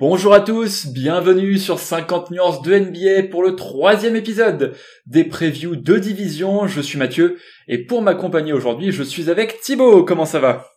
Bonjour à tous, bienvenue sur 50 nuances de NBA pour le troisième épisode des previews de division. Je suis Mathieu et pour m'accompagner aujourd'hui, je suis avec Thibaut. Comment ça va?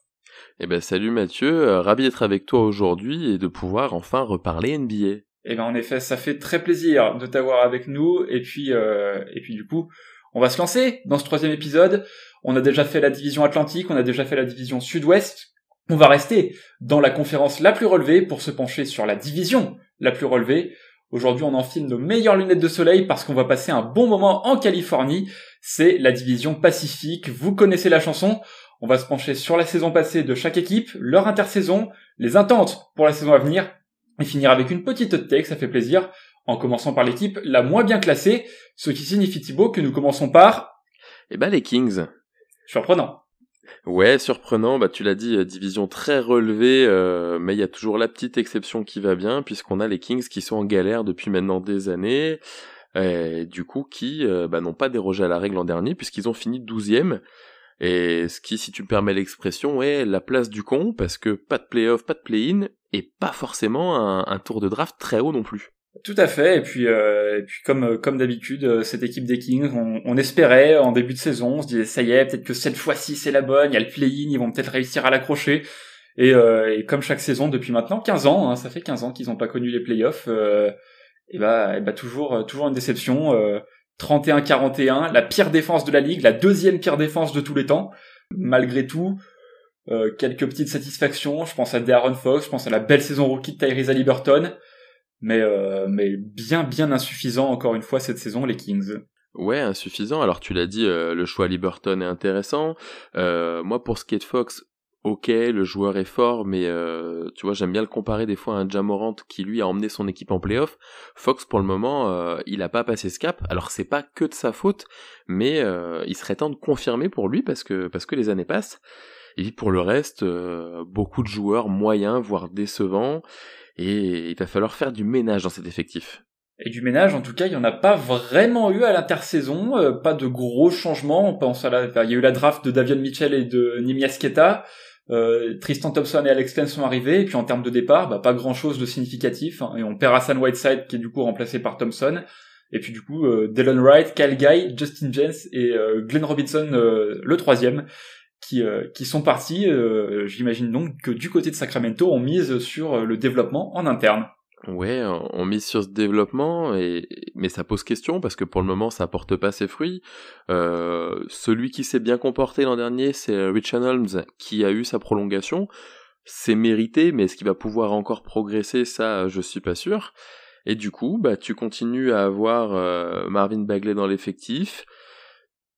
Eh ben salut Mathieu, euh, ravi d'être avec toi aujourd'hui et de pouvoir enfin reparler NBA. Eh ben en effet, ça fait très plaisir de t'avoir avec nous et puis euh, et puis du coup, on va se lancer dans ce troisième épisode. On a déjà fait la division Atlantique, on a déjà fait la division Sud-Ouest. On va rester dans la conférence la plus relevée pour se pencher sur la division la plus relevée. Aujourd'hui, on enfile nos meilleures lunettes de soleil parce qu'on va passer un bon moment en Californie. C'est la division Pacifique. Vous connaissez la chanson. On va se pencher sur la saison passée de chaque équipe, leur intersaison, les attentes pour la saison à venir et finir avec une petite take, ça fait plaisir, en commençant par l'équipe la moins bien classée, ce qui signifie Thibaut que nous commençons par... Eh ben les Kings. Surprenant. Ouais, surprenant. Bah, tu l'as dit, euh, division très relevée, euh, mais il y a toujours la petite exception qui va bien, puisqu'on a les Kings qui sont en galère depuis maintenant des années, et du coup qui euh, bah, n'ont pas dérogé à la règle l'an dernier, puisqu'ils ont fini douzième. Et ce qui, si tu me permets l'expression, est la place du con, parce que pas de playoff, pas de play-in, et pas forcément un tour de draft très haut non plus. Tout à fait. Et puis, euh, et puis comme comme d'habitude, euh, cette équipe des Kings, on, espérait en début de saison, on se disait ça y est, peut-être que cette fois-ci c'est la bonne. Il y a le play-in, ils vont peut-être réussir à l'accrocher. Et, euh, comme chaque saison depuis maintenant 15 ans, hein, ça fait 15 ans qu'ils n'ont pas connu les playoffs. Euh, et bah, bah toujours toujours une déception. 31-41, euh, la pire défense de la ligue, la deuxième pire défense de tous les temps. Malgré tout, quelques petites satisfactions. Je pense à Darren Fox, je pense à la belle saison rookie de Tyrese Liberton mais euh, mais bien bien insuffisant encore une fois cette saison les Kings. Ouais, insuffisant. Alors tu l'as dit, euh, le choix Liberton est intéressant. Euh, moi pour Skate Fox, ok, le joueur est fort, mais euh, tu vois, j'aime bien le comparer des fois à un Jamorant qui lui a emmené son équipe en playoff. Fox pour le moment, euh, il a pas passé ce cap. Alors c'est pas que de sa faute, mais il serait temps de confirmer pour lui parce que parce que les années passent. Et pour le reste, beaucoup de joueurs moyens, voire décevants et il va falloir faire du ménage dans cet effectif. Et du ménage, en tout cas, il n'y en a pas vraiment eu à l'intersaison, euh, pas de gros changements. On pense à la, il y a eu la draft de Davion Mitchell et de Nimias Keta. Euh, Tristan Thompson et Alex Len sont arrivés, et puis en termes de départ, bah, pas grand chose de significatif. Hein. et on perd Hassan Whiteside, qui est du coup remplacé par Thompson. Et puis du coup, euh, Wright, Kyle Guy, Justin Jens et euh, Glenn Robinson, le troisième qui, euh, qui sont partis. Euh, j'imagine donc que du côté de Sacramento, on mise sur euh, le développement en interne. Ouais, on mise sur ce développement, et... mais ça pose question parce que pour le moment ça porte pas ses fruits. Euh, celui qui s'est bien comporté l'an dernier, c'est Richard Holmes qui a eu sa prolongation. C'est mérité, mais est-ce qu'il va pouvoir encore progresser? Ça, je suis pas sûr. Et du coup, bah tu continues à avoir Marvin Bagley dans l'effectif.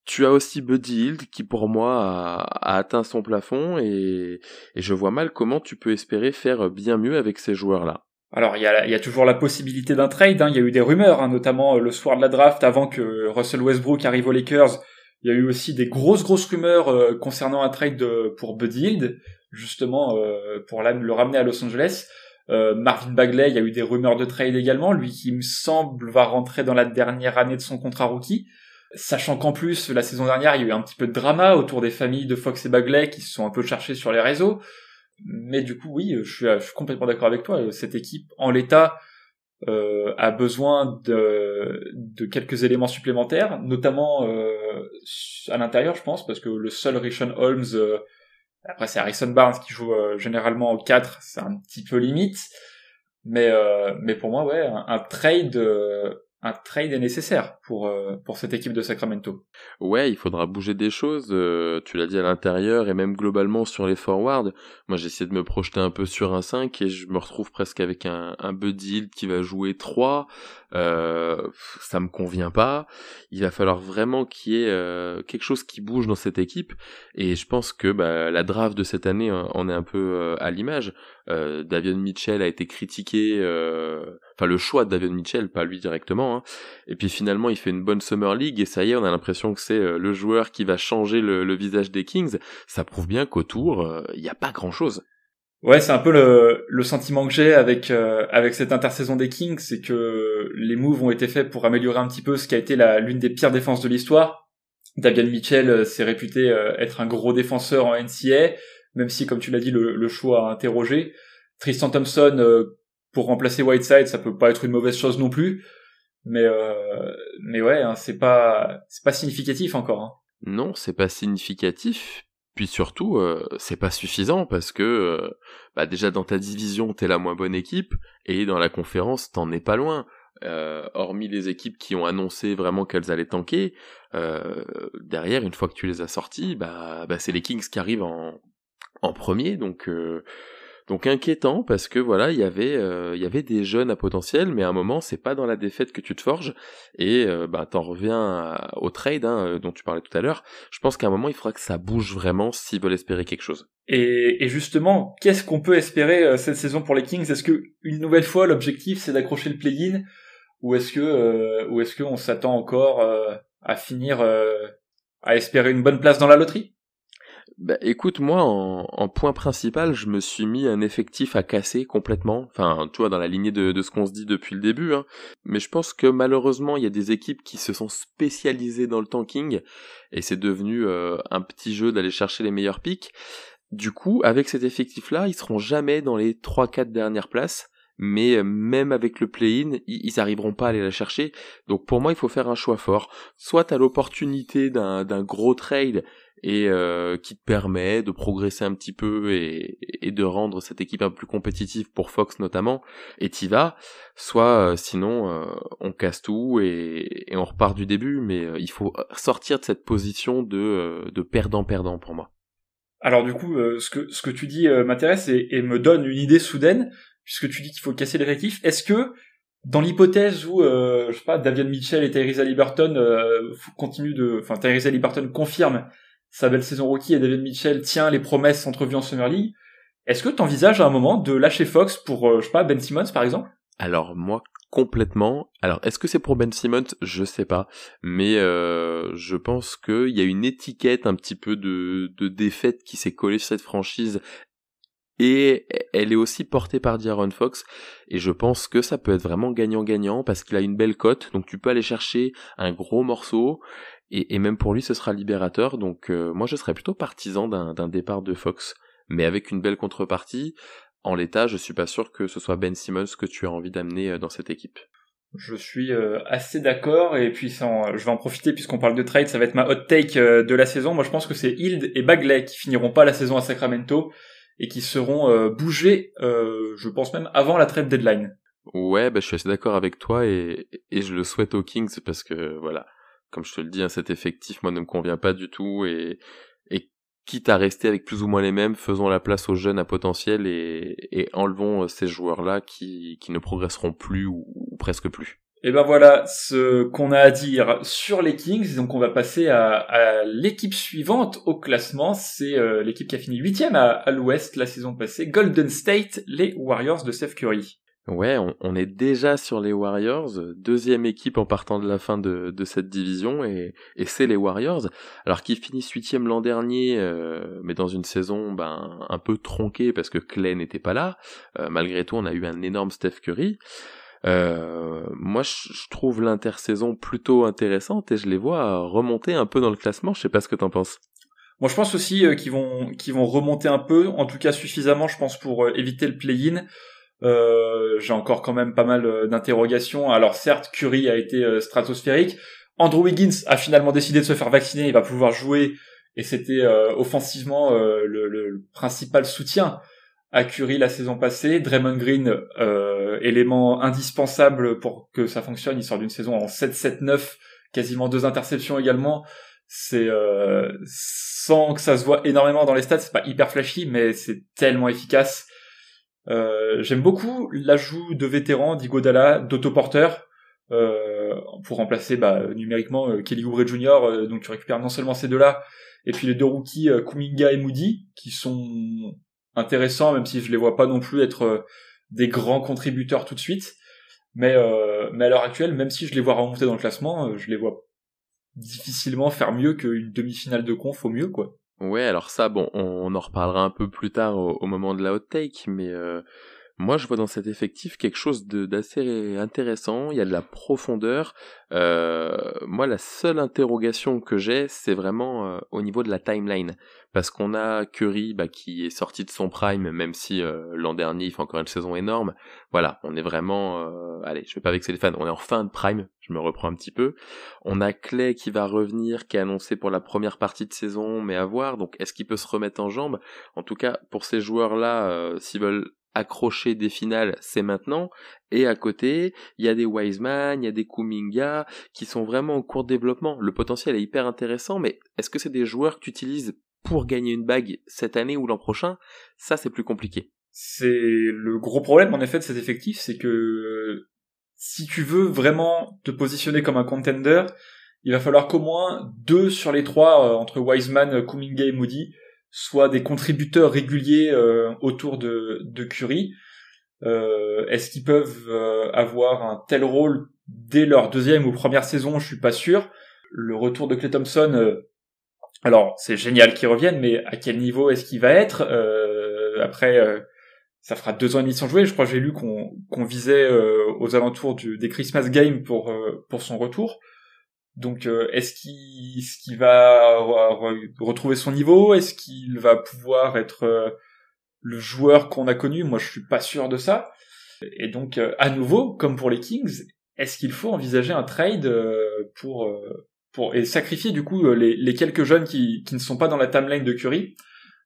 Tu as aussi Buddy Hield qui pour moi a, atteint son plafond et, je vois mal comment tu peux espérer faire bien mieux avec ces joueurs-là. Alors il y a, toujours la possibilité d'un trade, hein. il y a eu des rumeurs, hein, notamment euh, le soir de la draft avant que Russell Westbrook arrive aux Lakers. Il y a eu aussi des grosses grosses rumeurs euh, concernant un trade pour Buddy Hield, justement euh, pour le ramener à Los Angeles. Marvin Bagley, il y a eu des rumeurs de trade également, lui qui me semble va rentrer dans la dernière année de son contrat rookie. Sachant qu'en plus, la saison dernière, il y a eu un petit peu de drama autour des familles de Fox et Bagley qui se sont un peu cherchées sur les réseaux. Mais du coup, oui, je suis, complètement d'accord avec toi. Cette équipe, en l'état, euh, a besoin de, quelques éléments supplémentaires, notamment euh, à l'intérieur, je pense, parce que le seul Rishon Holmes, euh, après c'est Harrison Barnes qui joue euh, généralement au 4, c'est un petit peu limite. Mais, mais pour moi, ouais, un, un trade un trade est nécessaire pour euh, pour cette équipe de Sacramento. Ouais, il faudra bouger des choses. Euh, tu l'as dit à l'intérieur et même globalement sur les forwards. Moi, j'essaie de me projeter un peu sur un 5 et je me retrouve presque avec un, un Buddy qui va jouer 3. Euh, ça me convient pas. Il va falloir vraiment qu'il y ait euh, quelque chose qui bouge dans cette équipe. Et je pense que bah, la draft de cette année en est un peu à l'image. Davion Mitchell a été critiqué enfin le choix de David Mitchell, pas lui directement. Hein. Et puis finalement, il fait une bonne Summer League et ça y est, on a l'impression que c'est euh, le joueur qui va changer le, visage des Kings. Ça prouve bien qu'autour, euh, il n'y a pas grand-chose. Ouais, c'est un peu le, le sentiment que j'ai avec euh, avec cette intersaison des Kings, c'est que les moves ont été faits pour améliorer un petit peu ce qui a été l'une des pires défenses de l'histoire. Davian Mitchell s'est réputé être un gros défenseur en NCA, même si, comme tu l'as dit, le, le choix a interrogé. Tristan Thompson pour remplacer Whiteside, ça peut pas être une mauvaise chose non plus. Mais euh, mais ouais, hein, c'est pas c'est pas significatif encore. Hein. Non, c'est pas significatif. Puis surtout, euh, c'est pas suffisant parce que euh, bah déjà dans ta division t'es la moins bonne équipe et dans la conférence t'en es pas loin. Euh, hormis les équipes qui ont annoncé vraiment qu'elles allaient tanker, euh, derrière une fois que tu les as sorties, bah, bah c'est les Kings qui arrivent en, en premier, donc donc inquiétant parce que voilà, il y avait euh, il y avait des jeunes à potentiel, mais à un moment c'est pas dans la défaite que tu te forges et euh, bah t'en reviens au trade hein, euh, dont tu parlais tout à l'heure. Je pense qu'à un moment il faudra que ça bouge vraiment s'ils veulent espérer quelque chose. Et, justement, qu'est-ce qu'on peut espérer cette saison pour les Kings? Est-ce que une nouvelle fois l'objectif c'est d'accrocher le play-in? Ou est-ce que ou est-ce qu'on s'attend encore à finir à espérer une bonne place dans la loterie? Bah, écoute, moi, en, point principal, je me suis mis un effectif à casser complètement. Enfin, tu vois, dans la lignée de, ce qu'on se dit depuis le début. Hein. Mais je pense que malheureusement, il y a des équipes qui se sont spécialisées dans le tanking. Et c'est devenu euh, un petit jeu d'aller chercher les meilleurs pics. Du coup, avec cet effectif-là, ils seront jamais dans les 3-4 dernières places mais euh, même avec le play-in, ils arriveront pas à aller la chercher. Donc pour moi, il faut faire un choix fort. Soit à l'opportunité d'un gros trade et euh, qui te permet de progresser un petit peu et, et, de rendre cette équipe un peu plus compétitive pour Fox notamment, et t'y vas, soit euh, sinon euh, on casse tout et, et, on repart du début, mais il faut sortir de cette position de, de perdant-perdant pour moi. Alors du coup, ce, que, ce que tu dis m'intéresse et, et, me donne une idée soudaine, puisque tu dis qu'il faut casser l'effectif. Est-ce que dans l'hypothèse où, je sais pas, Davian Mitchell et Tyrese Liberton continuent de, enfin Tyrese Liberton confirme sa belle saison rookie et David Mitchell tient les promesses entrevues en Summer League. Est-ce que tu envisages à un moment de lâcher Fox pour, euh, je sais pas, Ben Simmons par exemple? Alors moi complètement. Alors est-ce que c'est pour Ben Simmons? Je sais pas, mais euh, je pense qu'il y a une étiquette un petit peu de, de défaite qui s'est collée sur cette franchise et elle est aussi portée par D'Aaron Fox et je pense que ça peut être vraiment gagnant-gagnant parce qu'il a une belle cote donc tu peux aller chercher un gros morceau et, même pour lui, ce sera libérateur. Donc euh, moi, je serais plutôt partisan d'un départ de Fox, mais avec une belle contrepartie. En l'état, je suis pas sûr que ce soit Ben Simmons que tu as envie d'amener euh, dans cette équipe. Je suis euh, assez d'accord et puis je vais en profiter puisqu'on parle de trade, ça va être ma hot take de la saison. Moi, je pense que c'est Hild et Bagley qui finiront pas la saison à Sacramento et qui seront bougés, je pense même avant la trade deadline. Ouais, bah, je suis assez d'accord avec toi et, et je le souhaite aux Kings parce que voilà, comme je te le dis, hein, cet effectif, moi, ne me convient pas du tout et, quitte à rester avec plus ou moins les mêmes, faisons la place aux jeunes à potentiel et, et enlevons euh, ces joueurs-là qui, qui ne progresseront plus ou, presque plus. Et ben voilà ce qu'on a à dire sur les Kings. Donc on va passer à, à l'équipe suivante au classement. C'est euh, l'équipe qui a fini huitième à, à l'Ouest la saison passée, Golden State, les Warriors de Steph Curry. Ouais, on, est déjà sur les Warriors, deuxième équipe en partant de la fin de, cette division, et, c'est les Warriors, alors qu'ils finissent huitième l'an dernier, euh, mais dans une saison ben, un peu tronquée parce que Clay n'était pas là. Euh, malgré tout, on a eu un énorme Steph Curry. Euh, moi, je trouve l'intersaison plutôt intéressante et je les vois remonter un peu dans le classement. Je sais pas ce que t'en penses. Moi, je pense aussi qu'ils vont qu'ils vont remonter un peu, en tout cas suffisamment, je pense, pour éviter le play-in. Euh, j'ai encore quand même pas mal euh, d'interrogations. Alors certes, Curry a été euh, stratosphérique. Andrew Wiggins a finalement décidé de se faire vacciner. Il va pouvoir jouer et c'était offensivement le, principal soutien à Curry la saison passée. Draymond Green, élément indispensable pour que ça fonctionne. Il sort d'une saison en 7-7-9, quasiment deux interceptions également. C'est sans que ça se voit énormément dans les stats, c'est pas hyper flashy, mais c'est tellement efficace. Euh, j'aime beaucoup l'ajout de vétérans d'Igodala, d'autoporteurs, euh, pour remplacer bah, numériquement euh, Kelly Oubre Jr. Euh, donc tu récupères non seulement ces deux-là, et puis les deux rookies Kuminga et Moody, qui sont intéressants, même si je les vois pas non plus être des grands contributeurs tout de suite. Mais, mais à l'heure actuelle, même si je les vois remonter dans le classement, je les vois difficilement faire mieux qu'une demi-finale de conf au mieux, quoi. Ouais, alors ça, bon, on, en reparlera un peu plus tard au, moment de la hot take, mais euh, Moi, je vois dans cet effectif quelque chose d'assez intéressant. Il y a de la profondeur. Euh, moi, la seule interrogation que j'ai, c'est vraiment euh, au niveau de la timeline, parce qu'on a Curry bah, qui est sorti de son prime, même si euh, l'an dernier il fait encore une saison énorme. Voilà, on est vraiment, allez, je vais pas vexer les fans, on est en fin de prime. Je me reprends un petit peu. On a Clay qui va revenir, qui est annoncé pour la première partie de saison, mais à voir. Donc, est-ce qu'il peut se remettre en jambe? En tout cas, pour ces joueurs-là, s'ils veulent accrocher des finales, c'est maintenant. Et à côté, il y a des Wiseman, il y a des Kuminga qui sont vraiment en cours de développement. Le potentiel est hyper intéressant, mais est-ce que c'est des joueurs que tu utilises pour gagner une bague cette année ou l'an prochain? Ça, c'est plus compliqué. C'est le gros problème en effet de cet effectif, c'est que si tu veux vraiment te positionner comme un contender, il va falloir qu'au moins deux sur les trois euh, entre Wiseman, Kuminga et Moody soit des contributeurs réguliers euh, autour de, de Curry. Euh, Est-ce qu'ils peuvent euh, avoir un tel rôle dès leur deuxième ou première saison? Je suis pas sûr. Le retour de Clay Thompson, alors c'est génial qu'il revienne, mais à quel niveau est-ce qu'il va être? Après, ça fera deux ans et demi sans jouer. Je crois que j'ai lu qu'on visait aux alentours des Christmas Games pour son retour. Donc, euh, est-ce qu'il va retrouver son niveau? Est-ce qu'il va pouvoir être euh, le joueur qu'on a connu? Moi, je suis pas sûr de ça. Et donc, euh, à nouveau, comme pour les Kings, est-ce qu'il faut envisager un trade pour pour et sacrifier du coup les, les quelques jeunes qui, qui ne sont pas dans la timeline de Curry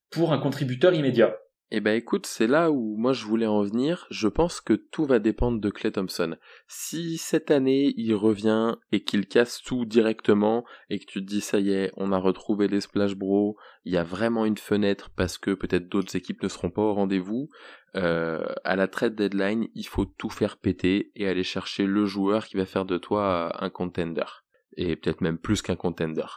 pour un contributeur immédiat? Eh ben écoute, c'est là où moi je voulais en venir. Je pense que tout va dépendre de Clay Thompson. Si cette année il revient et qu'il casse tout directement et que tu te dis ça y est, on a retrouvé les Splash Bros, il y a vraiment une fenêtre parce que peut-être d'autres équipes ne seront pas au rendez-vous. Euh, à la trade deadline, il faut tout faire péter et aller chercher le joueur qui va faire de toi un contender et peut-être même plus qu'un contender.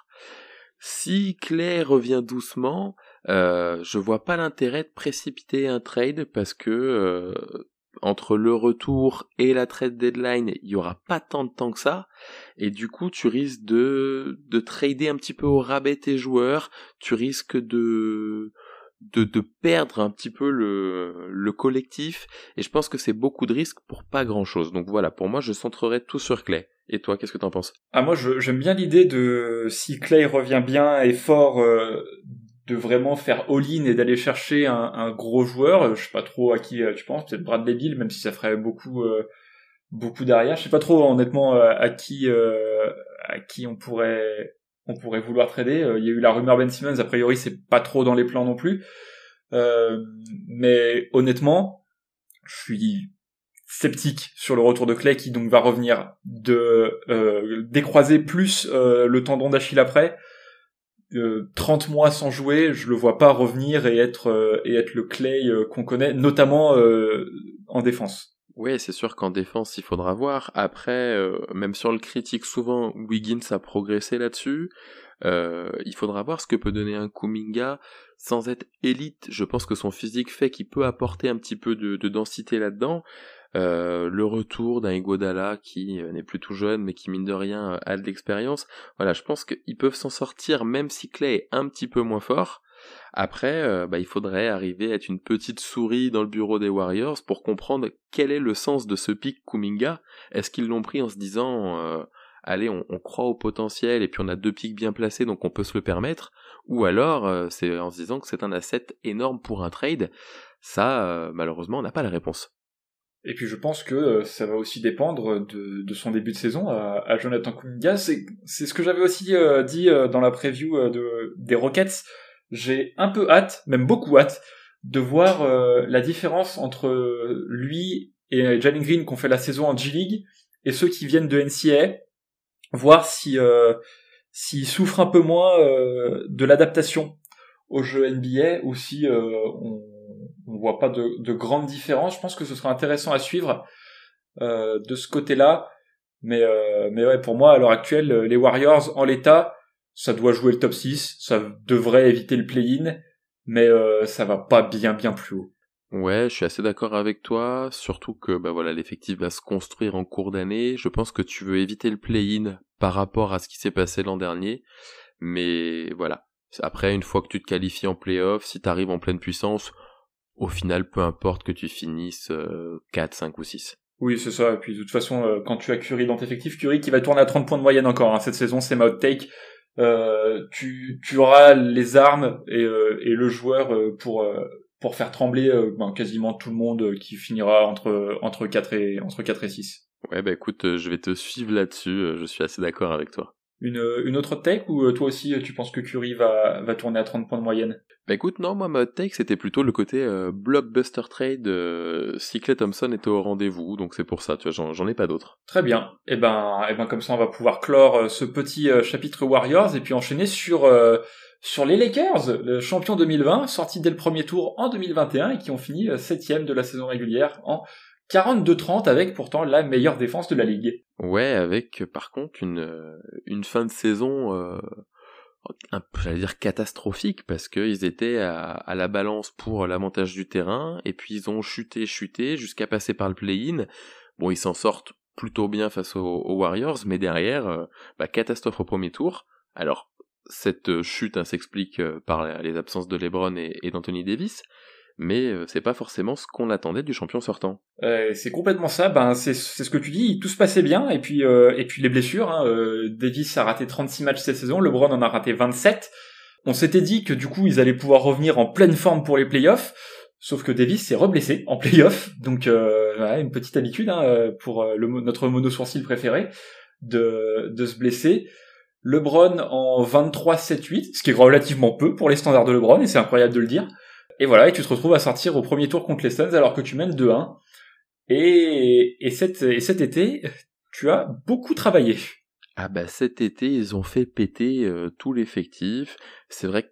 Si Clay revient doucement, euh, je vois pas l'intérêt de précipiter un trade parce que euh, entre le retour et la trade deadline, il y aura pas tant de temps que ça, et du coup tu risques de de trader un petit peu au rabais tes joueurs, tu risques de de, de perdre un petit peu le, le collectif, et je pense que c'est beaucoup de risques pour pas grand chose. Donc voilà, pour moi je centrerai tout sur Clay. Et toi, qu'est-ce que t'en penses? Ah moi j'aime bien l'idée de si Clay revient bien et fort euh, de vraiment faire all-in et d'aller chercher un, gros joueur. Je sais pas trop à qui euh, tu penses, peut-être Bradley Bill, même si ça ferait beaucoup euh, beaucoup derrière. Je sais pas trop honnêtement euh, à qui à qui on pourrait on pourrait vouloir trader. Il y a eu la rumeur Ben Simmons, a priori c'est pas trop dans les plans non plus. mais honnêtement, je suis sceptique sur le retour de Clay qui donc va revenir de décroiser plus le tendon d'Achille après 30 euh, mois sans jouer, je le vois pas revenir et être euh, et être le Clay euh, qu'on connaît, notamment en défense. Oui, c'est sûr qu'en défense, il faudra voir. Après, même sur le critique, souvent, Wiggins a progressé là-dessus. il faudra voir ce que peut donner un Kuminga sans être élite. Je pense que son physique fait qu'il peut apporter un petit peu de densité là-dedans. Euh, le retour d'un Iguodala qui euh, n'est plus tout jeune mais qui mine de rien euh, a de l'expérience. Voilà, je pense qu'ils peuvent s'en sortir même si Clay est un petit peu moins fort. Après, bah, il faudrait arriver à être une petite souris dans le bureau des Warriors pour comprendre quel est le sens de ce pic Kuminga. Est-ce qu'ils l'ont pris en se disant allez, on, croit au potentiel et puis on a deux pics bien placés donc on peut se le permettre, ou alors c'est en se disant que c'est un asset énorme pour un trade. Ça, malheureusement, on n'a pas la réponse. Et puis je pense que euh, ça va aussi dépendre de, de son début de saison à, Jonathan Kuminga. C'est, ce que j'avais aussi euh, dit euh, dans la preview de, des Rockets. J'ai un peu hâte, même beaucoup hâte, de voir la différence entre lui et Jalen Green qui ont fait la saison en G-League et ceux qui viennent de NCAA. Voir si s'ils souffrent un peu moins de l'adaptation au jeu NBA ou si on on voit pas de, de grandes différences. Je pense que ce sera intéressant à suivre euh, de ce côté-là. Mais, euh, mais ouais, pour moi, à l'heure actuelle, les Warriors, en l'état, ça doit jouer le top 6, ça devrait éviter le play-in, mais euh, ça va pas bien bien plus haut. Ouais, je suis assez d'accord avec toi, surtout que bah voilà, l'effectif va se construire en cours d'année. Je pense que tu veux éviter le play-in par rapport à ce qui s'est passé l'an dernier, mais voilà. Après, une fois que tu te qualifies en play-off, si t'arrives en pleine puissance, au final, peu importe que tu finisses 4, 5 ou 6. Oui, c'est ça. Et puis de toute façon, quand tu as Curry dans tes effectifs, Curry qui va tourner à 30 points de moyenne encore hein. cette saison, c'est ma take. tu, tu auras les armes et, et le joueur pour pour faire trembler ben, quasiment tout le monde qui finira entre entre 4 et entre 4 et 6. Ouais, bah écoute, je vais te suivre là-dessus, je suis assez d'accord avec toi. Une, une autre take ou toi aussi tu penses que Curry va, va tourner à 30 points de moyenne? Bah écoute, non, moi ma take c'était plutôt le côté euh, blockbuster trade. Euh, Thompson était au rendez-vous, donc c'est pour ça, tu vois, j'en ai pas d'autres. Très bien. Et eh ben, et eh ben comme ça on va pouvoir clore euh, ce petit euh, chapitre Warriors et puis enchaîner sur sur les Lakers, le champion 2020, sorti dès le premier tour en 2021 et qui ont fini septième de la saison régulière en 42-30 avec pourtant la meilleure défense de la ligue. Ouais, avec par contre une une fin de saison un j'allais dire catastrophique parce qu'ils étaient à, la balance pour l'avantage du terrain et puis ils ont chuté chuté jusqu'à passer par le play-in. Bon ils s'en sortent plutôt bien face aux, Warriors mais derrière euh, bah, catastrophe au premier tour. Alors cette chute hein, s'explique euh, par les absences de LeBron et d'Anthony Davis mais euh, c'est pas forcément ce qu'on attendait du champion sortant. Euh, c'est complètement ça. Ben c'est ce que tu dis. Tout se passait bien et puis euh, et puis les blessures. Hein, Davis a raté 36 matchs cette saison. LeBron en a raté 27. On s'était dit que du coup ils allaient pouvoir revenir en pleine forme pour les playoffs. Sauf que Davis s'est reblessé en playoffs, donc une petite habitude hein, pour le, notre mono sourcil préféré de, de se blesser. LeBron en 23-7-8, ce qui est relativement peu pour les standards de LeBron, et c'est incroyable de le dire. Et voilà, et tu te retrouves à sortir au premier tour contre les Suns alors que tu mènes 2-1. Et, et, cet, et cet été, tu as beaucoup travaillé. Ah bah cet été, ils ont fait péter euh, tout l'effectif. C'est vrai que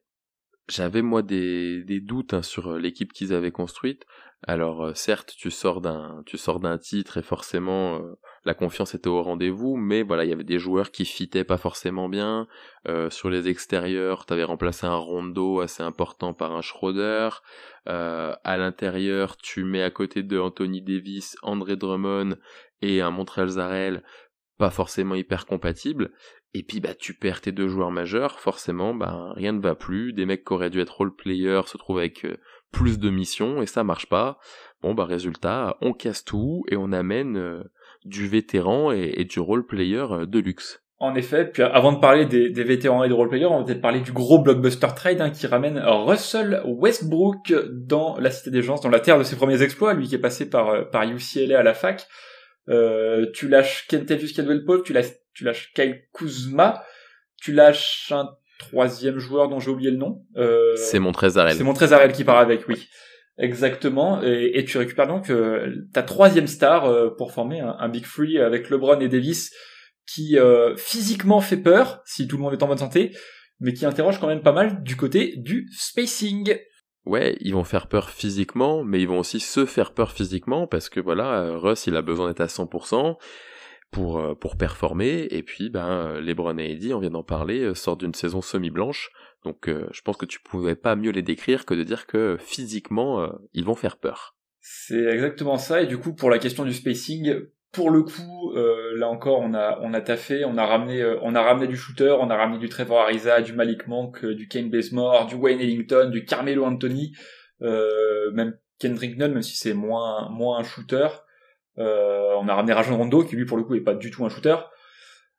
j'avais moi des, doutes hein, sur euh, l'équipe qu'ils avaient construite. Alors euh, certes, tu sors d'un tu sors d'un titre et forcément la confiance était au rendez-vous, mais voilà, il y avait des joueurs qui fitaient pas forcément bien. Euh, sur les extérieurs, tu avais remplacé un Rondo assez important par un Schroeder. Euh, à l'intérieur, tu mets à côté de Anthony Davis, André Drummond et un Montreal Zarel, pas forcément hyper compatible. Et puis bah tu perds tes deux joueurs majeurs, forcément bah rien ne va plus. Des mecs qui auraient dû être role players se trouvent avec euh, plus de missions et ça marche pas. Bon bah résultat, on casse tout et on amène du vétéran et, du role-player euh, de luxe. En effet, puis avant de parler des, vétérans et des role-players, on va peut-être parler du gros blockbuster trade hein, qui ramène Russell Westbrook dans la Cité des Gens, dans la terre de ses premiers exploits, lui qui est passé par, euh, par UCLA à la fac. Euh, tu lâches Kentavious Caldwell Pope, tu lâches, tu lâches Kyle Kuzma, tu lâches un troisième joueur dont j'ai oublié le nom. Euh, c'est Montrezarel. C'est Montrezarel qui part avec, oui. Exactement, et, tu récupères donc euh, ta troisième star euh, pour former un, Big Free avec LeBron et Davis qui euh, physiquement fait peur si tout le monde est en bonne santé, mais qui interroge quand même pas mal du côté du spacing. Ouais, ils vont faire peur physiquement, mais ils vont aussi se faire peur physiquement parce que voilà, Russ il a besoin d'être à 100% pour pour performer. Et puis ben LeBron et Eddie, on vient d'en parler, sortent d'une saison semi-blanche. Donc euh, je pense que tu pouvais pas mieux les décrire que de dire que physiquement euh, ils vont faire peur. C'est exactement ça. Et du coup pour la question du spacing, pour le coup euh, là encore on a on a taffé, on a ramené on a ramené du shooter, on a ramené du Trevor Ariza, du Malik Monk, du Kane Bazemore, du Wayne Ellington, du Carmelo Anthony, même Kendrick Nunn même si c'est moins moins un shooter. on a ramené Rajon Rondo qui lui pour le coup est pas du tout un shooter.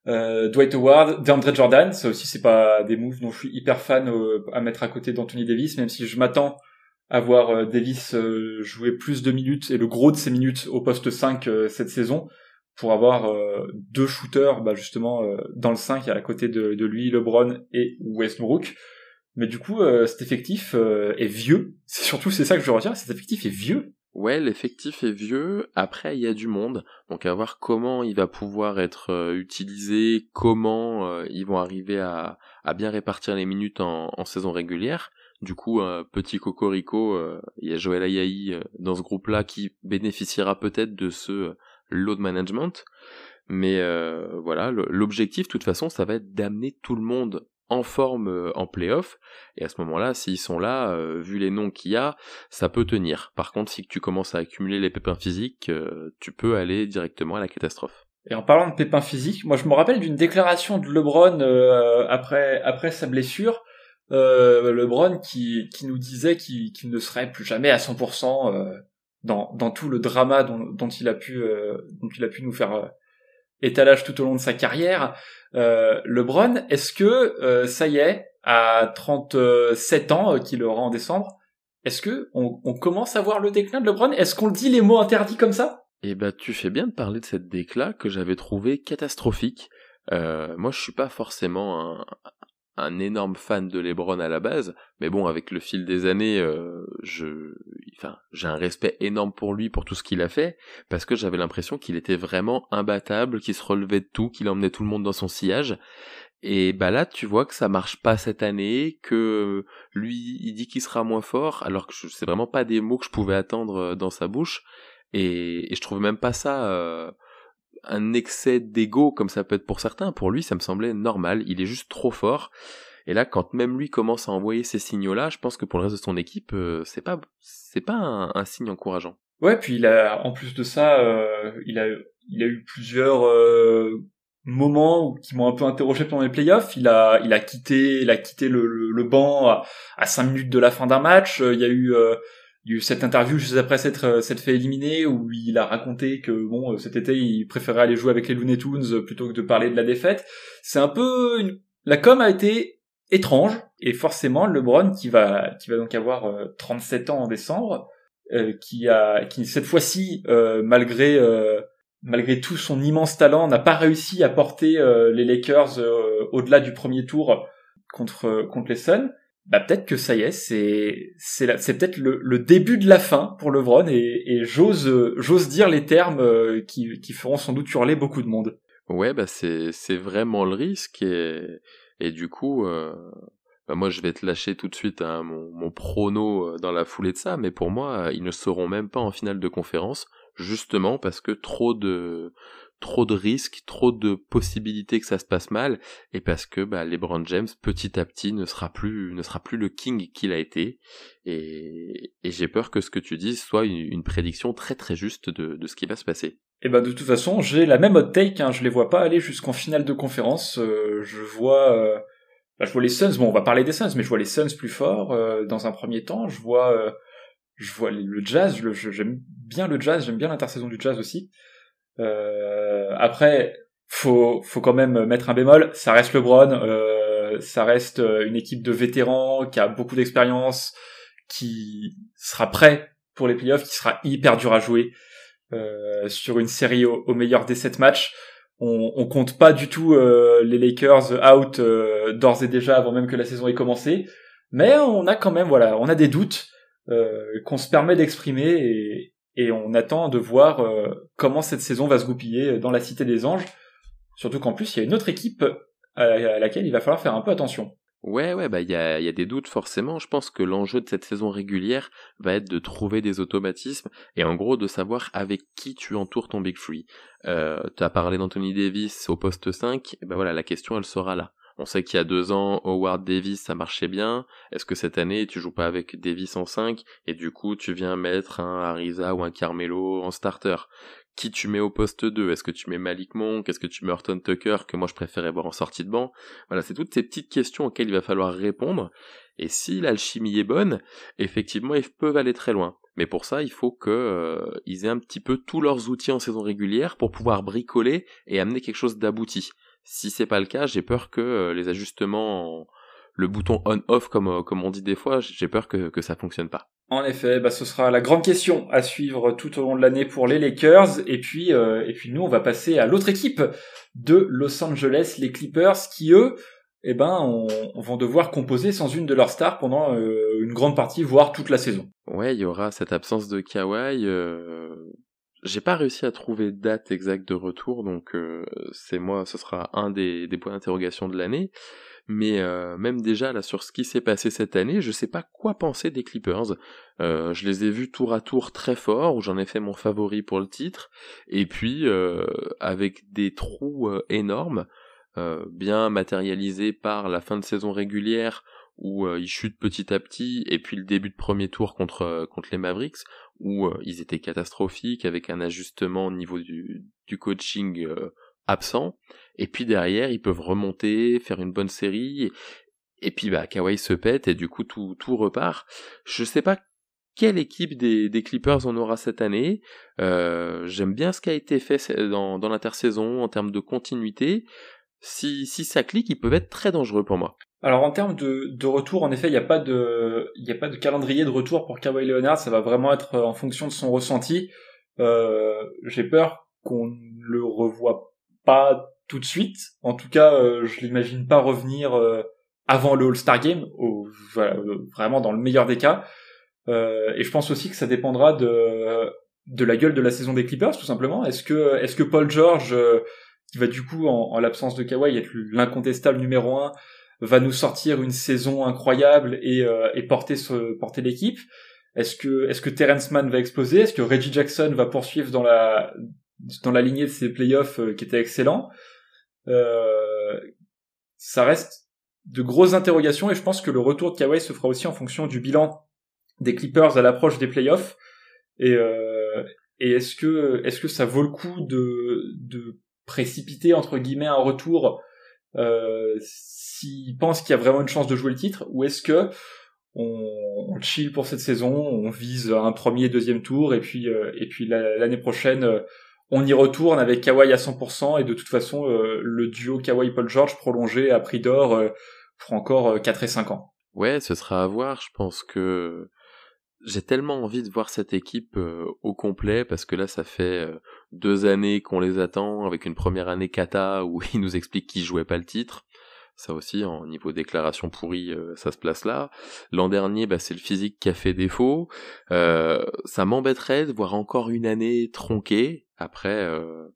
Euh, Dwight Howard, DeAndre Jordan, ça aussi c'est pas des moves dont je suis hyper fan euh, à mettre à côté d'Anthony Davis, même si je m'attends à voir euh, Davis jouer plus de minutes et le gros de ses minutes au poste 5 cette saison pour avoir deux shooters bah, justement dans le 5 à côté de, de, lui, LeBron et Westbrook. Mais du coup, cet effectif est vieux. C'est surtout c'est ça que je retiens, cet effectif est vieux Ouais, l'effectif est vieux. Après, il y a du monde. Donc, à voir comment il va pouvoir être euh, utilisé, comment euh, ils vont arriver à, à, bien répartir les minutes en, en saison régulière. Du coup, un petit cocorico, euh, il y a Joël Ayaï dans ce groupe-là qui bénéficiera peut-être de ce load management. Mais voilà, l'objectif, de toute façon, ça va être d'amener tout le monde en forme euh, en playoff. Et à ce moment-là, s'ils sont là, euh, vu les noms qu'il y a, ça peut tenir. Par contre, si tu commences à accumuler les pépins physiques, euh, tu peux aller directement à la catastrophe. Et en parlant de pépins physiques, moi je me rappelle d'une déclaration de LeBron après après sa blessure euh, LeBron qui, qui nous disait qu'il ne serait plus jamais à 100% euh, dans, dans tout le drama dont, dont il a pu euh, dont il a pu nous faire euh, étalage tout au long de sa carrière. Euh, LeBron, est-ce que ça y est, à 37 ans, qui le rend en décembre, est-ce que on, on, commence à voir le déclin de LeBron? Est-ce qu'on dit les mots interdits comme ça? Eh ben, tu fais bien de parler de cette déclat que j'avais trouvé catastrophique. Euh, moi, je suis pas forcément un, un énorme fan de LeBron à la base, mais bon, avec le fil des années, euh, je, enfin, j'ai un respect énorme pour lui pour tout ce qu'il a fait, parce que j'avais l'impression qu'il était vraiment imbattable, qu'il se relevait de tout, qu'il emmenait tout le monde dans son sillage. Et bah là, tu vois que ça marche pas cette année, que lui, il dit qu'il sera moins fort, alors que c'est vraiment pas des mots que je pouvais attendre euh, dans sa bouche. Et, je trouve même pas ça. Euh, un excès d'ego comme ça peut être pour certains. Pour lui, ça me semblait normal. Il est juste trop fort. Et là, quand même lui commence à envoyer ces signaux-là, je pense que pour le reste de son équipe, euh, c'est pas c'est pas un, signe encourageant. Ouais, puis il a en plus de ça, euh, il a il a eu plusieurs euh, moments qui m'ont un peu interrogé pendant les playoffs. Il a il a quitté il a quitté le, le, banc à, à 5 minutes de la fin d'un match. Il y a eu il y a eu cette interview juste après s'être euh, s'être fait éliminer où il a raconté que bon euh, cet été il préférait aller jouer avec les Looney Tunes euh, plutôt que de parler de la défaite. C'est un peu une... la com a été étrange et forcément LeBron qui va qui va donc avoir 37 ans en décembre qui a qui cette fois-ci malgré malgré tout son immense talent n'a pas réussi à porter les Lakers au-delà du premier tour contre contre les Suns bah peut-être que ça y est, c'est c'est peut-être le, début de la fin pour LeBron et, et j'ose dire les termes euh, qui feront sans doute hurler beaucoup de monde. Ouais, bah c'est vraiment le risque et et du coup euh, bah moi je vais te lâcher tout de suite hein, mon mon prono euh, dans la foulée de ça, mais pour moi ils ne seront même pas en finale de conférence justement parce que trop de trop de risques, trop de possibilités que ça se passe mal, et parce que bah, LeBron James petit à petit ne sera plus ne sera plus le king qu'il a été, et, et j'ai peur que ce que tu dises soit une, prédiction très très juste de, de, ce qui va se passer. Et eh ben de toute façon j'ai la même hot take, hein, je les vois pas aller jusqu'en finale de conférence, euh, je vois euh, bah, je vois les Suns, bon on va parler des Suns, mais je vois les Suns plus forts euh, dans un premier temps, je vois je vois le jazz, j'aime bien le jazz, j'aime bien l'intersaison du jazz aussi. Euh, après, faut faut quand même mettre un bémol. Ça reste LeBron, euh, ça reste euh, une équipe de vétérans qui a beaucoup d'expérience, qui sera prêt pour les playoffs, qui sera hyper dur à jouer euh, sur une série au, meilleur des sept matchs. On, on compte pas du tout euh, les Lakers out euh, d'ores et déjà avant même que la saison ait commencé, mais on a quand même voilà, on a des doutes qu'on se permet d'exprimer et, on attend de voir euh, comment cette saison va se goupiller dans la Cité des Anges. Surtout qu'en plus, il y a une autre équipe à laquelle il va falloir faire un peu attention. Ouais, ouais, bah il y a, des doutes forcément. Je pense que l'enjeu de cette saison régulière va être de trouver des automatismes et en gros de savoir avec qui tu entoures ton Big Free. Euh, tu as parlé d'Anthony Davis au poste 5, et ben voilà, la question elle sera là. On sait qu'il y a deux ans, Howard Davis, ça marchait bien. Est-ce que cette année, tu joues pas avec Davis en 5 et du coup, tu viens mettre un Ariza ou un Carmelo en starter? Qui tu mets au poste 2 Est-ce que tu mets Malik Monk? Est-ce que tu mets Horton Tucker, que moi je préférais voir en sortie de banc? Voilà, c'est toutes ces petites questions auxquelles il va falloir répondre. Et si l'alchimie est bonne, effectivement, ils peuvent aller très loin. Mais pour ça, il faut qu'ils euh, aient un petit peu tous leurs outils en saison régulière pour pouvoir bricoler et amener quelque chose d'abouti. Si c'est pas le cas, j'ai peur que euh, les ajustements, le bouton on-off comme, euh, comme on dit des fois, j'ai peur que, que ça fonctionne pas. En effet, bah, ce sera la grande question à suivre tout au long de l'année pour les Lakers. Et puis, euh, et puis nous, on va passer à l'autre équipe de Los Angeles, les Clippers, qui eux, eh ben, on, vont devoir composer sans une de leurs stars pendant une grande partie, voire toute la saison. Ouais, il y aura cette absence de Kawhi. J'ai pas réussi à trouver date exacte de retour, donc euh, c'est moi, ce sera un des, points d'interrogation de l'année. Mais euh, même déjà là sur ce qui s'est passé cette année, je sais pas quoi penser des Clippers. Euh, je les ai vus tour à tour très forts, où j'en ai fait mon favori pour le titre, et puis avec des trous énormes, bien matérialisés par la fin de saison régulière où ils chutent petit à petit, et puis le début de premier tour contre contre les Mavericks, où euh, ils étaient catastrophiques avec un ajustement au niveau du, du coaching euh, absent. Et puis derrière, ils peuvent remonter, faire une bonne série. Et puis bah Kawhi se pète et du coup tout tout repart. Je sais pas quelle équipe des, des Clippers on aura cette année. Euh, J'aime bien ce qui a été fait dans, dans l'intersaison en termes de continuité. Si, si ça clique, ils peuvent être très dangereux pour moi. Alors en termes de, de retour, en effet, il n'y a pas de, a pas de calendrier de retour pour Kawhi Leonard. Ça va vraiment être en fonction de son ressenti. Euh, J'ai peur qu'on ne le revoie pas tout de suite. En tout cas, euh, je l'imagine pas revenir euh, avant le All-Star Game, voilà, vraiment dans le meilleur des cas. Euh, et je pense aussi que ça dépendra de de la gueule de la saison des Clippers, tout simplement. Est-ce que est-ce que Paul George, qui va du coup en, en l'absence de Kawhi être l'incontestable numéro un, va nous sortir une saison incroyable et, et porter ce, porter l'équipe. Est-ce que est-ce que Terrence Mann va exploser? Est-ce que Reggie Jackson va poursuivre dans la dans la lignée de ses playoffs qui étaient excellents? Euh, ça reste de grosses interrogations et je pense que le retour de Kawhi se fera aussi en fonction du bilan des Clippers à l'approche des playoffs. Et, euh, et est-ce que est-ce que ça vaut le coup de, de précipiter entre guillemets un retour euh, s'il pense qu'il y a vraiment une chance de jouer le titre ou est-ce que on, chill pour cette saison, on vise un premier, deuxième tour et puis euh, et puis l'année prochaine euh, on y retourne avec Kawhi à 100% et de toute façon le duo Kawhi Paul George prolongé à prix d'or pour encore 4 euh, et 5 ans. Ouais, ce sera à voir, je pense que j'ai tellement envie de voir cette équipe au complet parce que là ça fait deux années qu'on les attend avec une première année kata où ils nous expliquent qu'ils jouaient pas le titre ça aussi, en niveau déclaration pourrie, euh, ça se place là. L'an dernier, bah, c'est le physique qui a fait défaut. Euh, ça m'embêterait de voir encore une année tronquée. Après, euh,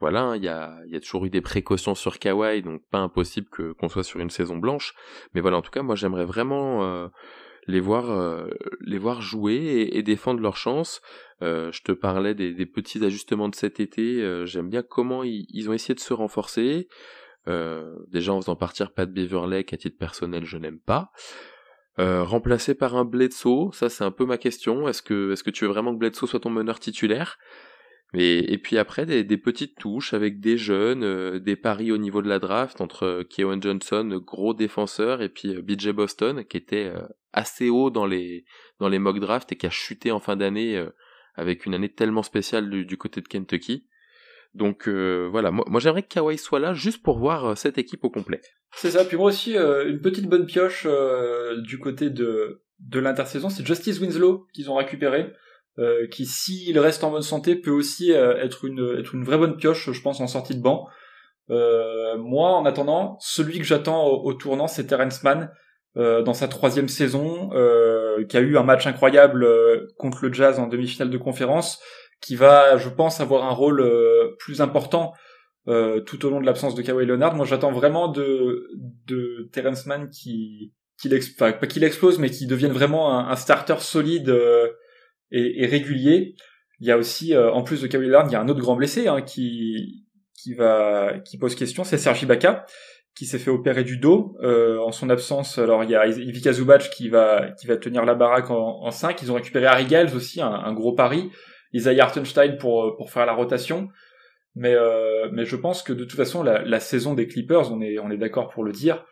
voilà, hein, il y, a, y a toujours eu des précautions sur Kawhi, donc pas impossible que qu'on soit sur une saison blanche. Mais voilà, en tout cas, moi j'aimerais vraiment les voir les voir jouer et, défendre leur chance. je te parlais des, petits ajustements de cet été. J'aime bien comment ils, ont essayé de se renforcer. Euh, déjà en faisant partir Pat Beverley, qu'à titre personnel je n'aime pas. Euh, remplacé par un Bledsoe, ça c'est un peu ma question. Est-ce que, est-ce que tu veux vraiment que Bledsoe soit ton meneur titulaire? Et, puis après des, petites touches avec des jeunes, euh, des paris au niveau de la draft entre Keon Johnson, gros défenseur, et puis euh, BJ Boston qui était euh, assez haut dans les dans les mock drafts et qui a chuté en fin d'année avec une année tellement spéciale du, côté de Kentucky. Donc euh, voilà, moi, moi j'aimerais que Kawhi soit là juste pour voir euh, cette équipe au complet. C'est ça, puis moi aussi, euh, une petite bonne pioche du côté de, de l'intersaison, c'est Justice Winslow qu'ils ont récupéré, qui s'il reste en bonne santé peut aussi être, une, être une vraie bonne pioche, je pense, en sortie de banc. moi, en attendant, celui que j'attends au, tournant, c'est Terrence Mann. dans sa troisième saison, qui a eu un match incroyable contre le Jazz en demi-finale de conférence, qui va, je pense, avoir un rôle euh, plus important euh, tout au long de l'absence de Kawhi Leonard. Moi, j'attends vraiment de de Terrence Mann qui qu'il enfin, pas qu'il explose, mais qui devienne vraiment un, starter solide euh, et, et, régulier. Il y a aussi, en plus de Kawhi Leonard, il y a un autre grand blessé hein, qui qui va qui pose question, c'est Sergi Ibaka qui s'est fait opérer du dos en son absence. Alors il y a Ivica Zubac qui va qui va tenir la baraque en, en 5. Ils ont récupéré Harry Giles aussi, un, un gros pari. Isaiah Hartenstein pour euh, pour faire la rotation. Mais euh, mais je pense que de toute façon la, la saison des Clippers, on est on est d'accord pour le dire,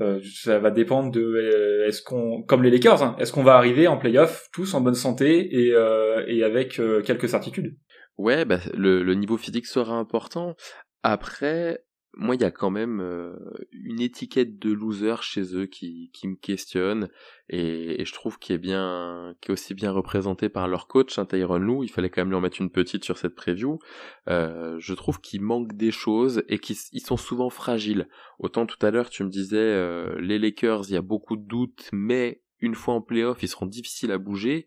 euh, ça va dépendre de euh, est-ce qu'on comme les Lakers, hein, est-ce qu'on va arriver en playoff tous en bonne santé et euh, et avec quelques certitudes? Ouais, bah, le, le niveau physique sera important. Après, moi, il y a quand même euh, une étiquette de loser chez eux qui, qui me questionne et, je trouve qu'il est bien, qui est aussi bien représenté par leur coach, hein, Tyron Lou. Il fallait quand même lui en mettre une petite sur cette preview. Euh, je trouve qu'il manque des choses et qu'ils sont souvent fragiles. Autant tout à l'heure, tu me disais euh, les Lakers, il y a beaucoup de doutes, mais une fois en playoff, ils seront difficiles à bouger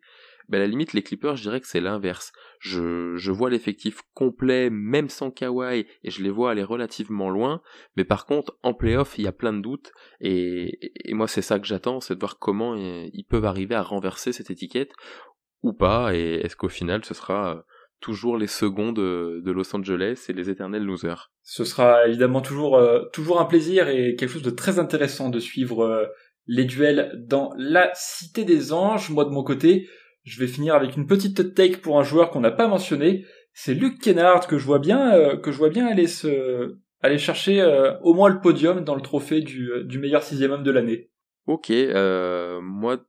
ben à la limite les Clippers je dirais que c'est l'inverse. Je, je vois l'effectif complet même sans Kawhi et je les vois aller relativement loin, mais par contre en playoff il y a plein de doutes et, et moi c'est ça que j'attends, c'est de voir comment ils peuvent arriver à renverser cette étiquette ou pas et est-ce qu'au final ce sera euh, toujours les seconds de, de, Los Angeles et les éternels losers? Ce sera évidemment toujours euh, toujours un plaisir et quelque chose de très intéressant de suivre euh, les duels dans la Cité des Anges. Moi de mon côté, je vais finir avec une petite take pour un joueur qu'on n'a pas mentionné. C'est Luke Kennard que je vois bien, euh, que je vois bien aller se, aller chercher euh, au moins le podium dans le trophée du, euh, du meilleur sixième homme de l'année. Ok, euh, moi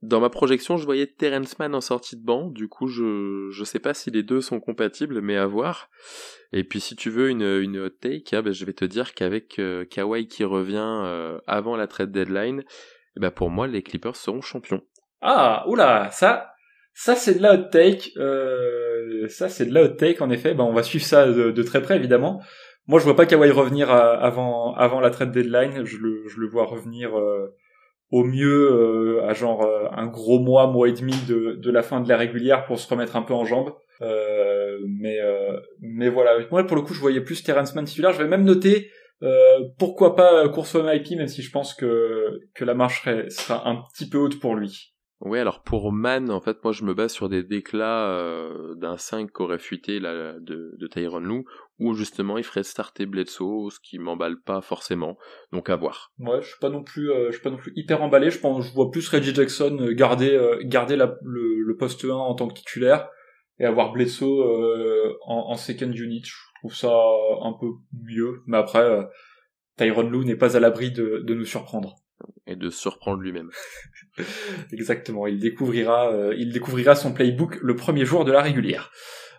dans ma projection, je voyais Terence Mann en sortie de banc, du coup je je sais pas si les deux sont compatibles, mais à voir. Et puis si tu veux une une take, hein, ben, je vais te dire qu'avec euh, Kawhi qui revient euh, avant la trade deadline, ben pour moi les Clippers seront champions. Ah, oula, ça ça c'est de la hot take. Euh, ça c'est de la hot take en effet. Ben on va suivre ça de, très près évidemment. Moi je vois pas Kawhi revenir avant avant la trade deadline. Je le je le vois revenir. Euh, au mieux euh, à genre un gros mois, mois et demi de, de la fin de la régulière pour se remettre un peu en jambes. Mais mais voilà, moi pour le coup je voyais plus Terrence Mann titulaire. Je vais même noter pourquoi pas course IP, même si je pense que que la marche sera un petit peu haute pour lui. Oui, alors pour Man, en fait, moi je me base sur des déclats euh, d'un 5 qu'aurait fuité là, de, de Tyron Lou, où justement il ferait starter Bledsoe, ce qui m'emballe pas forcément, donc à voir. Ouais, je suis pas non plus, euh, je suis pas non plus hyper emballé. Je pense, je vois plus Reggie Jackson euh, garder garder la, le, poste 1 en tant que titulaire et avoir Bledsoe en, en, second unit. Je trouve ça un peu mieux, mais après Tyron Lou n'est pas à l'abri de, de nous surprendre et de surprendre lui-même. Exactement, il découvrira, euh, il découvrira son playbook le premier jour de la régulière.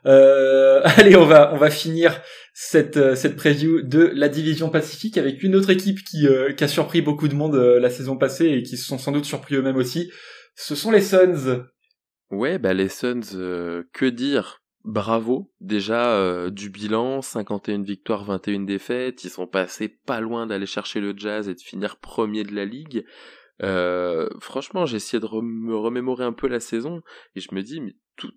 Euh, allez, on va on va finir cette euh, cette preview de la division Pacifique avec une autre équipe qui qui a surpris beaucoup de monde la saison passée et qui se sont sans doute surpris eux-mêmes aussi. Ce sont les Suns. Ouais, bah les Suns, que dire? Bravo. Déjà euh, du bilan 51 victoires 21 défaites. Ils sont passés pas loin d'aller chercher le jazz et de finir premier de la ligue. Euh, franchement j'ai essayé de me remémorer un peu la saison et je me dis mais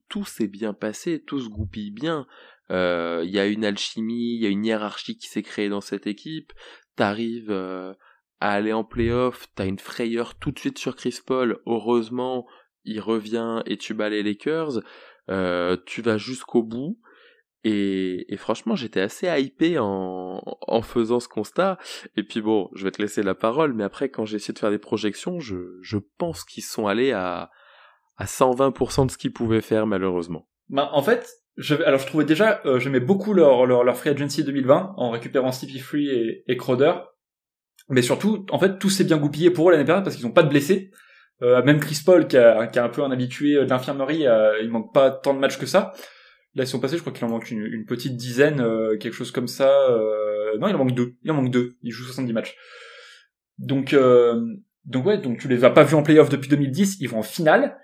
tout, s'est bien passé tout se goupille bien. Euh, il y a une alchimie il y a une hiérarchie qui s'est créée dans cette équipe. T'arrives à aller en playoff t'as une frayeur tout de suite sur Chris Paul. Heureusement il revient et tu bats les Lakers euh, tu vas jusqu'au bout. Et, et, franchement, j'étais assez hypé en, en faisant ce constat. Et puis bon, je vais te laisser la parole, mais après, quand j'ai essayé de faire des projections, je, je pense qu'ils sont allés à, à 120% de ce qu'ils pouvaient faire, malheureusement. Bah, en fait, je, alors je trouvais déjà, euh, j'aimais beaucoup leur, leur, leur free agency 2020 en récupérant Stevie Free et, et Crowder. Mais surtout, en fait, tout s'est bien goupillé pour eux l'année dernière parce qu'ils n'ont pas de blessés. Euh, même Chris Paul, qui, est un peu un habitué de l'infirmerie, euh, il manque pas tant de matchs que ça. Là, ils sont passés, je crois qu'il en manque une, petite dizaine, euh, quelque chose comme ça. Euh, non, il en manque deux. Il en manque deux. Il joue 70 matchs. Donc, donc ouais, donc tu les as pas vus en playoff depuis 2010. Ils vont en finale,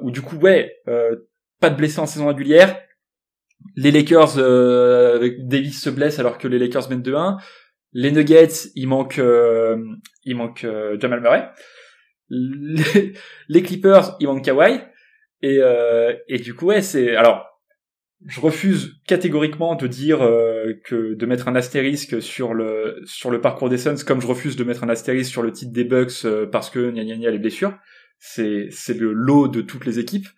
où du coup, ouais, pas de blessés en saison régulière. Les Lakers, Davis se blesse alors que les Lakers mènent 2-1. Les Nuggets, il manque, il manque Jamal Murray les, Clippers, ils manquent Kawhi. Et, euh, et du coup, ouais, c'est... Alors, je refuse catégoriquement de dire euh, que de mettre un astérisque sur le sur le parcours des Suns comme je refuse de mettre un astérisque sur le titre des Bucks euh, parce que gna gna gna les blessures. C'est c'est le lot de toutes les équipes.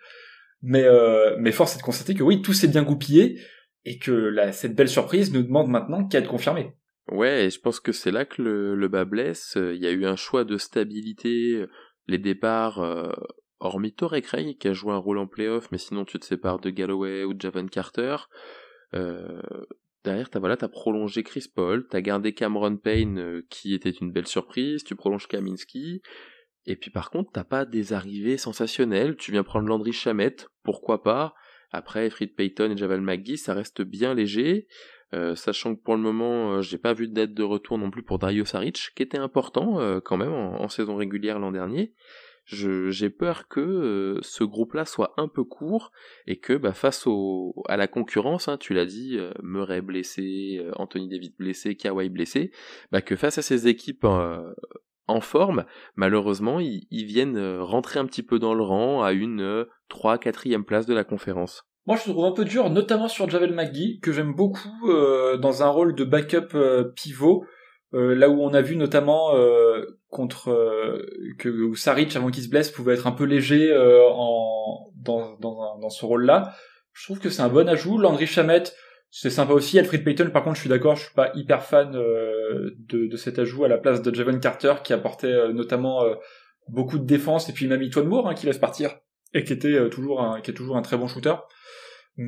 Mais euh, mais force est de constater que oui tout s'est bien goupillé et que cette belle surprise nous demande maintenant qu'à être confirmée Ouais, et je pense que c'est là que le, le bas blesse. Il y a eu un choix de stabilité, les départs, euh, hormis Torrey Craig qui a joué un rôle en playoff, mais sinon tu te sépares de Galloway ou de Javan Carter. Euh, derrière, t'as voilà, t'as prolongé Chris Paul, t'as gardé Cameron Payne euh, qui était une belle surprise, tu prolonges Kaminski. Et puis par contre, t'as pas des arrivées sensationnelles. Tu viens prendre Landry Chamette, pourquoi pas. Après, Fred Payton et Javal McGee, ça reste bien léger. Euh, sachant que pour le moment, euh, j'ai pas vu de date de retour non plus pour Dario Saric, qui était important euh, quand même en, saison régulière l'an dernier. J'ai peur que ce groupe-là soit un peu court et que bah, face au, à la concurrence, hein, tu l'as dit, Murray blessé, Anthony David blessé, Kawhi blessé, bah, que face à ces équipes en forme, malheureusement, ils, ils, viennent rentrer un petit peu dans le rang à une 3-4e place de la conférence. Moi, je trouve un peu dur, notamment sur Javel McGee, que j'aime beaucoup euh, dans un rôle de backup euh, pivot, euh, là où on a vu notamment contre que Saric avant qu'il se blesse pouvait être un peu léger en dans dans, dans ce rôle-là. Je trouve que c'est un bon ajout. Landry Chamette, c'est sympa aussi. Alfred Payton, par contre, je suis d'accord, je suis pas hyper fan de, de cet ajout à la place de Javon Carter qui apportait notamment beaucoup de défense et puis même Itwan Moore hein, qui laisse partir et qui était toujours un, qui est toujours un très bon shooter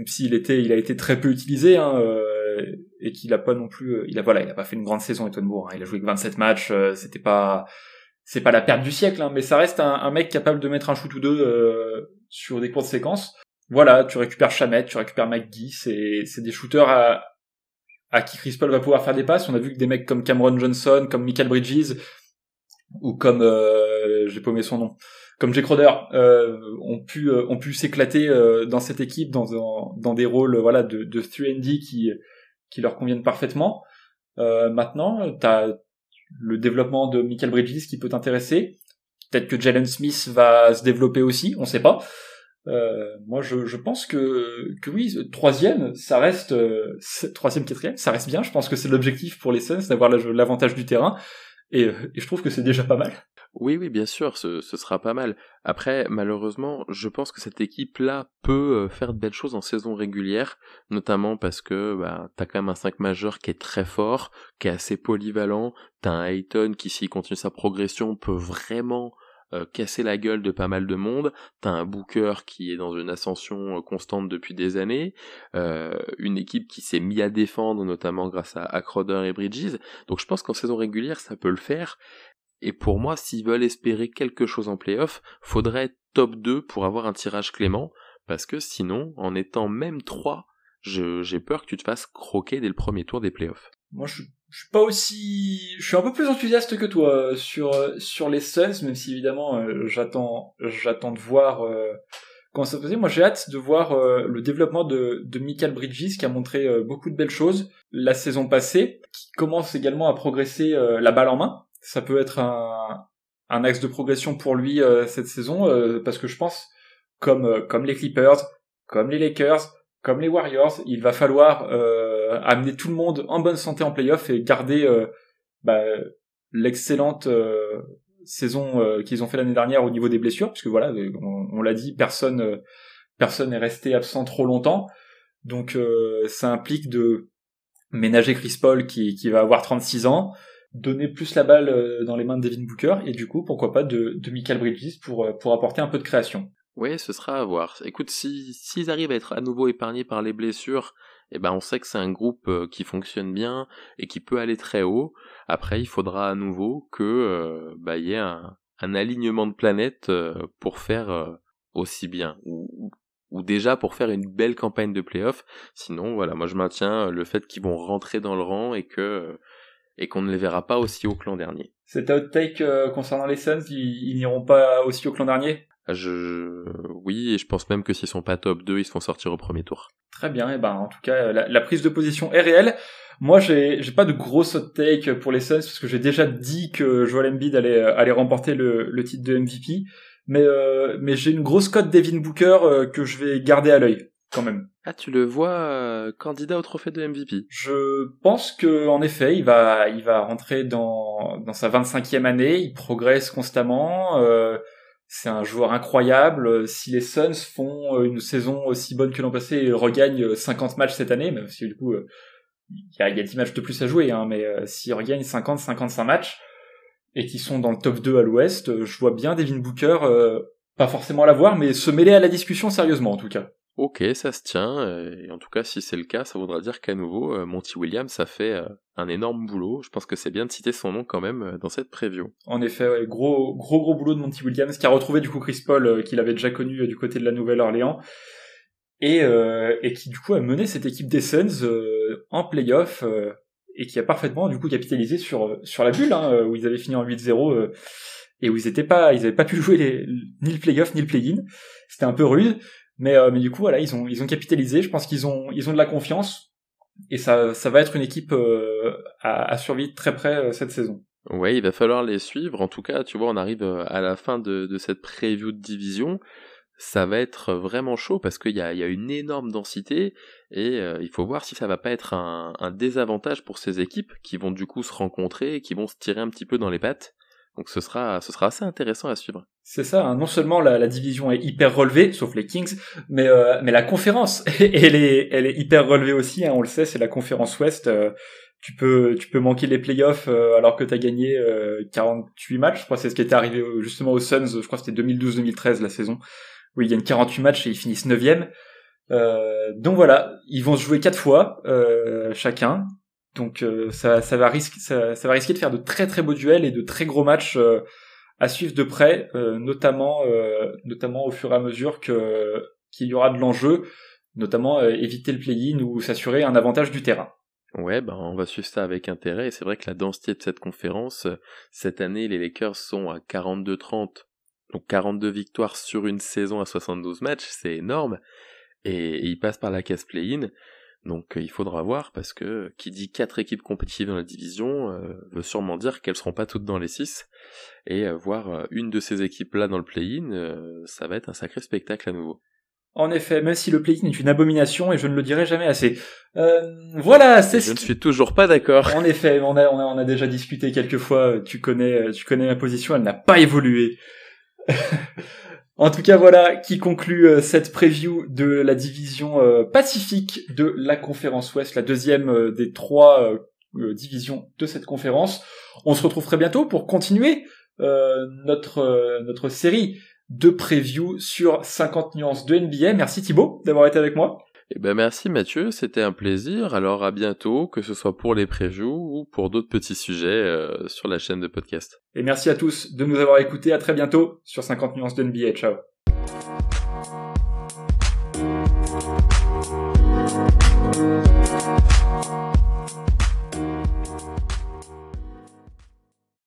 s'il était, il a été très peu utilisé, hein, euh, et qu'il a pas non plus, euh, il a voilà, il a pas fait une grande saison Etonbourg. Hein, il a joué que 27 matchs, euh, c'était pas, c'est pas la perte du siècle, hein, mais ça reste un, mec capable de mettre un shoot ou deux euh, sur des courtes séquences. Voilà, tu récupères Chamet, tu récupères McGee, c'est c'est des shooters à à qui Chris Paul va pouvoir faire des passes. On a vu que des mecs comme Cameron Johnson, comme Michael Bridges ou comme euh, j'ai paumé son nom, comme Jake Roder, euh, ont pu ont pu s'éclater dans cette équipe dans dans, des rôles voilà de de 3D qui qui leur conviennent parfaitement. maintenant, t'as le développement de Michael Bridges qui peut t'intéresser. Peut-être que Jalen Smith va se développer aussi, on sait pas. Euh, moi, je, je, pense que, que oui, troisième, ça reste euh, troisième, quatrième, ça reste bien. Je pense que c'est l'objectif pour les Suns d'avoir l'avantage du terrain, et, et, je trouve que c'est déjà pas mal. Oui, oui, bien sûr, ce, sera pas mal. Après, malheureusement, je pense que cette équipe-là peut euh, faire de belles choses en saison régulière, notamment parce que bah, t'as quand même un 5 majeur qui est très fort, qui est assez polyvalent, t'as un Hayton qui, s'il continue sa progression, peut vraiment euh, casser la gueule de pas mal de monde. T'as un Booker qui est dans une ascension euh, constante depuis des années, une équipe qui s'est mis à défendre, notamment grâce à, à Crowder et Bridges. Donc je pense qu'en saison régulière, ça peut le faire. Et pour moi, s'ils veulent espérer quelque chose en playoff, faudrait top 2 pour avoir un tirage clément, parce que sinon, en étant même 3, j'ai peur que tu te fasses croquer dès le premier tour des playoffs. Moi, je, suis pas aussi, je suis un peu plus enthousiaste que toi euh, sur sur les Suns, même si évidemment euh, j'attends de voir euh, comment ça se. Moi, j'ai hâte de voir le développement de Michael Bridges qui a montré beaucoup de belles choses la saison passée, qui commence également à progresser la balle en main ça peut être un, un axe de progression pour lui euh, cette saison euh, parce que je pense comme euh, comme les Clippers, comme les Lakers, comme les Warriors, il va falloir amener tout le monde en bonne santé en playoff et garder bah, l'excellente saison qu'ils ont fait l'année dernière au niveau des blessures, parce que voilà, on, l'a dit, personne personne n'est resté absent trop longtemps, donc ça implique de ménager Chris Paul qui, qui va avoir 36 ans, donner plus la balle euh, dans les mains de Devin Booker et du coup pourquoi pas de, Michael Bridges pour, euh, pour apporter un peu de création. Oui, ce sera à voir. Écoute, si s'ils arrivent à être à nouveau épargnés par les blessures, eh ben on sait que c'est un groupe euh, qui fonctionne bien et qui peut aller très haut. Après, il faudra à nouveau que bah y ait un, un, alignement de planètes pour faire aussi bien ou, ou déjà pour faire une belle campagne de playoff. Sinon, voilà, moi je maintiens le fait qu'ils vont rentrer dans le rang et que et qu'on ne les verra pas aussi haut que l'an dernier. Cet outtake euh, concernant les Suns, ils, n'iront pas aussi haut que l'an dernier? Je... Oui, et je pense même que s'ils sont pas top 2, ils se font sortir au premier tour. Très bien, et ben en tout cas, la, prise de position est réelle. Moi, j'ai, j'ai pas de grosse hot take pour les Suns parce que j'ai déjà dit que Joel Embiid allait, allait remporter le, le titre de MVP. Mais, euh, mais j'ai une grosse cote Devin Booker euh, que je vais garder à l'œil quand même. Ah, tu le vois euh, candidat au trophée de MVP Je pense que en effet, il va, il va rentrer dans, dans sa 25e année. Il progresse constamment. Euh, c'est un joueur incroyable. Si les Suns font une saison aussi bonne que l'an passé et regagnent 50 matchs cette année, même si du coup il y a, y a 10 matchs de plus à jouer, hein, mais euh, s'ils regagnent 50-55 matchs et qu'ils sont dans le top 2 à l'Ouest, je vois bien Devin Booker, pas forcément l'avoir, mais se mêler à la discussion sérieusement en tout cas. Ok, ça se tient, euh, et en tout cas si c'est le cas, ça voudra dire qu'à nouveau, euh, Monty Williams a fait euh, un énorme boulot, je pense que c'est bien de citer son nom quand même dans cette preview. En effet, gros gros gros boulot de Monty Williams, qui a retrouvé du coup Chris Paul, qu'il avait déjà connu du côté de la Nouvelle-Orléans, et, qui du coup a mené cette équipe des Suns en playoff, et qui a parfaitement du coup capitalisé sur, sur la bulle, hein, où ils avaient fini en 8-0, et où ils étaient pas, ils avaient pas pu jouer les, ni le playoff ni le play-in, c'était un peu rude, mais, euh, mais du coup, voilà, ils ont, ils ont capitalisé. Je pense qu'ils ont, ils ont de la confiance. Et ça, ça va être une équipe euh, à, à survivre très près euh, cette saison. Ouais, il va falloir les suivre. En tout cas, tu vois, on arrive à la fin de, de cette preview de division. Ça va être vraiment chaud parce qu'il y a, y a une énorme densité et il faut voir si ça va pas être un, un, désavantage pour ces équipes qui vont du coup se rencontrer et qui vont se tirer un petit peu dans les pattes. Donc ce sera, ce sera assez intéressant à suivre. C'est ça, hein. non seulement la, la, division est hyper relevée, sauf les Kings, mais, euh, mais la conférence, elle est, elle est hyper relevée aussi, hein, on le sait, c'est la conférence Ouest. Euh, tu peux, tu peux manquer les playoffs euh, alors que tu as gagné 48 matchs, je crois c'est ce qui était arrivé justement aux Suns, je crois que c'était 2012-2013 la saison, où ils gagnent 48 matchs et ils finissent 9 donc voilà, ils vont se jouer quatre fois chacun, donc ça, ça, va risquer, ça, va risquer de faire de très très beaux duels et de très gros matchs à suivre de près, notamment notamment au fur et à mesure que qu'il y aura de l'enjeu, notamment éviter le play-in ou s'assurer un avantage du terrain. Ouais, ben on va suivre ça avec intérêt. Et c'est vrai que la densité de cette conférence, cette année, les Lakers sont à 42-30. Donc 42 victoires sur une saison à 72 matchs, c'est énorme. Et, ils passent par la case play-in. Donc il faudra voir parce que qui dit quatre équipes compétitives dans la division euh, veut sûrement dire qu'elles seront pas toutes dans les six et euh, voir euh, une de ces équipes là dans le play-in, ça va être un sacré spectacle à nouveau. En effet, même si le play-in est une abomination et je ne le dirai jamais assez. Euh, voilà, c'est. Je ne suis toujours pas d'accord. En effet, on a, on a, déjà discuté quelques fois. Tu connais, tu connais ma position, elle n'a pas évolué. en tout cas, voilà qui conclut euh, cette preview de la division euh, Pacifique de la conférence Ouest, la deuxième des trois divisions de cette conférence. On se retrouve très bientôt pour continuer notre notre série de preview sur 50 nuances de NBA. Merci Thibaut d'avoir été avec moi. Eh ben merci Mathieu, c'était un plaisir. Alors à bientôt, que ce soit pour les previews ou pour d'autres petits sujets euh, sur la chaîne de podcast. Et merci à tous de nous avoir écoutés. À très bientôt sur 50 nuances de NBA. Ciao.